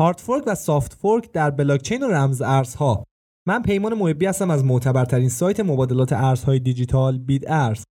hard fork و soft fork در بلاکچین و رمز ارزها من پیمان محبی هستم از معتبرترین سایت مبادلات ارزهای دیجیتال بیت ارز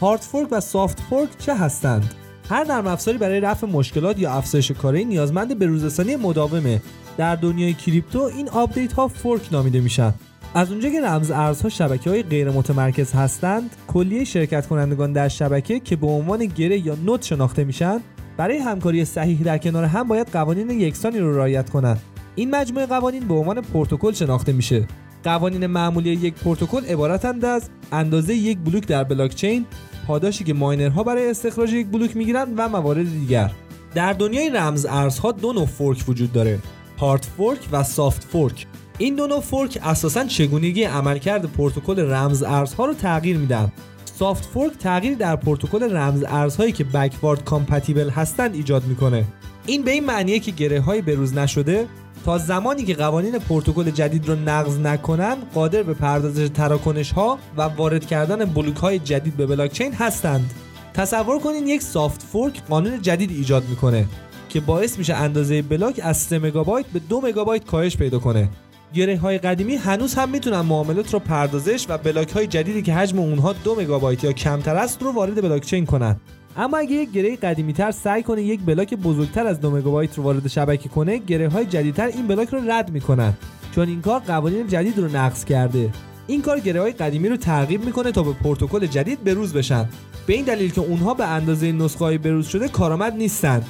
hard fork و soft fork چه هستند؟ هر نرم افزاری برای رفع مشکلات یا افزایش کارایی نیازمند به روزرسانی مداومه. در دنیای crypto این update ها fork نامیده میشن. از اونجا که رمز ارزها شبکه های غیر متمرکز هستند، کلیه شرکت کنندگان در شبکه که به عنوان گره یا node شناخته میشن، برای همکاری صحیح در کنار هم باید قوانین یکسانی رو رعایت کنند. این مجموعه قوانین به عنوان پروتکل شناخته میشه قوانین معمولی یک پروتکل عبارتند از اندازه یک بلوک در بلاکچین پاداشی که miner ها برای استخراج یک بلوک می‌گیرند و موارد دیگر در دنیای رمز ارزها دو نوع fork وجود داره hard fork و soft fork. این دو نوع fork اساسا چگونگی عملکرد پروتکل رمز ارزها رو تغییر میدن. soft fork تغییر در پروتکل رمز ارزهایی که backward compatible هستند ایجاد می‌کنه. این به این معنیه که گره های بروز نشده تا زمانی که قوانین پروتکل جدید رو نقض نکنن قادر به پردازش تراکنش ها و وارد کردن بلوک های جدید به بلاکچین هستند. تصور کنین یک soft fork قانون جدید ایجاد می‌کنه. که باعث میشه اندازه block از 3 مگابایت به 2 مگابایت کاهش پیدا کنه. گره های قدیمی هنوز هم می‌تونن معاملات رو پردازش و block های جدیدی که حجم اونها 2 مگابایت یا کمتر است رو وارد بلاکچین کنن. اما اگه یک گره قدیمی تر سعی کنه یک block بزرگتر از 2 مگابایت رو وارد شبکه کنه گره های جدیدتر این block رو رد می‌کنن. چون این کار قوانین جدید رو نقض کرده. این کار گره های قدیمی رو ترغیب می‌کنه تا به پروتکل جدید بروز بشن. به این دلیل که اونها به اندازه نسخه های بروز شده کارآمد نیستند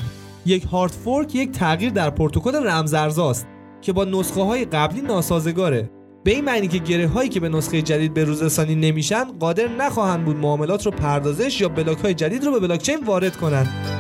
یک هارد فورک یک تغییر در پروتکل رمزارزاست که با نسخه های قبلی ناسازگاره. به این معنی که گره هایی که به نسخه جدید به روز رسانی نمیشن قادر نخواهند بود معاملات رو پردازش یا بلاک های جدید رو به بلاکچین وارد کنند.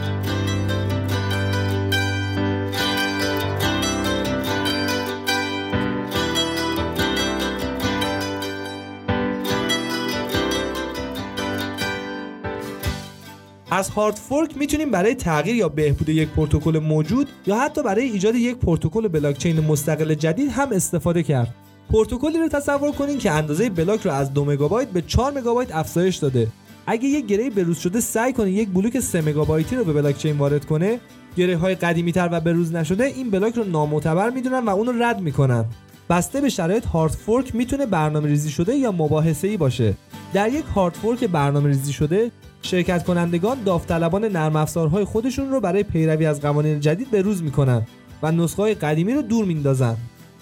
از hard fork می‌تونیم برای تغییر یا بهبود یک پروتکل موجود یا حتی برای ایجاد یک پروتکل بلاکچین مستقل جدید هم استفاده کرد. پروتکلی رو تصور کنین که اندازه block رو از 2 مگابایت به 4 مگابایت افزایش داده. اگه یک گره بروز شده سعی کنه یک بلوک 3 مگابایتی رو به بلاکچین وارد کنه گره های قدیمی تر و بروز نشده این block رو نامعتبر می‌دونن و اون رو رد می‌کنن. بسته به شرایط hard fork می‌تونه برنامه ریزی شده یا مباحثه ای باشه. در یک hard fork برنامه ریزی شده شرکت کنندگان داوطلبانه نرم افزارهای خودشون رو برای پیروی از قوانین جدید به روز می‌کنن و نسخه های قدیمی رو دور میندازن.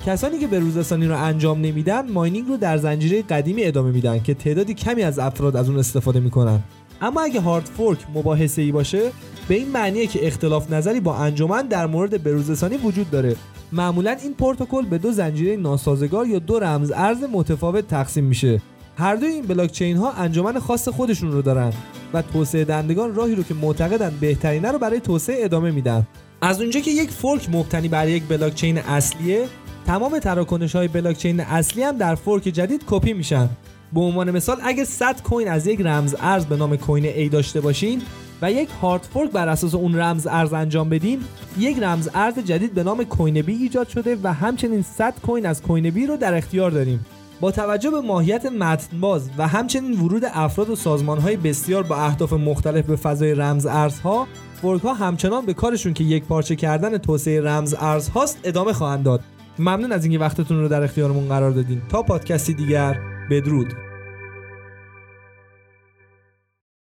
کسانی که به روزرسانی رو انجام نمیدن mining رو در زنجیره قدیمی ادامه میدن که تعدادی کمی از افراد از اون استفاده می‌کنن. اما اگه hard fork مباحثه ای باشه به این معنیه که اختلاف نظری با انجمن در مورد بروزرسانی وجود داره. معمولا این پروتکل به دو زنجیره ناسازگار یا دو رمز ارز متفاوت تقسیم میشه. هر دوی این بلاکچین ها انجمن خاص خودشون رو دارن. و توسعه دهندگان راهی رو که معتقدن بهترینه رو برای توسعه ادامه میدن. از اونجا که یک fork مبتنی بر یک بلاکچین اصلیه تمام تراکنش های بلاکچین اصلی هم در fork جدید کپی میشن. به عنوان مثال اگه 100 coin از یک رمز ارز به نام coin A داشته باشین و یک hard fork بر اساس اون رمز ارز انجام بدین یک رمز ارز جدید به نام coin B ایجاد شده و همچنین 100 coin از coin B رو در اختیار داریم. با توجه به ماهیت متن باز و همچنین ورود افراد و سازمان های بسیار با اهداف مختلف به فضای رمز ارزها فورک ها همچنان به کارشون که یک پارچه کردن توسعه رمز ارز هاست ادامه خواهند داد. ممنون از اینکه وقتتون رو در اختیارمون قرار دادین. تا پادکستی دیگر بدرود.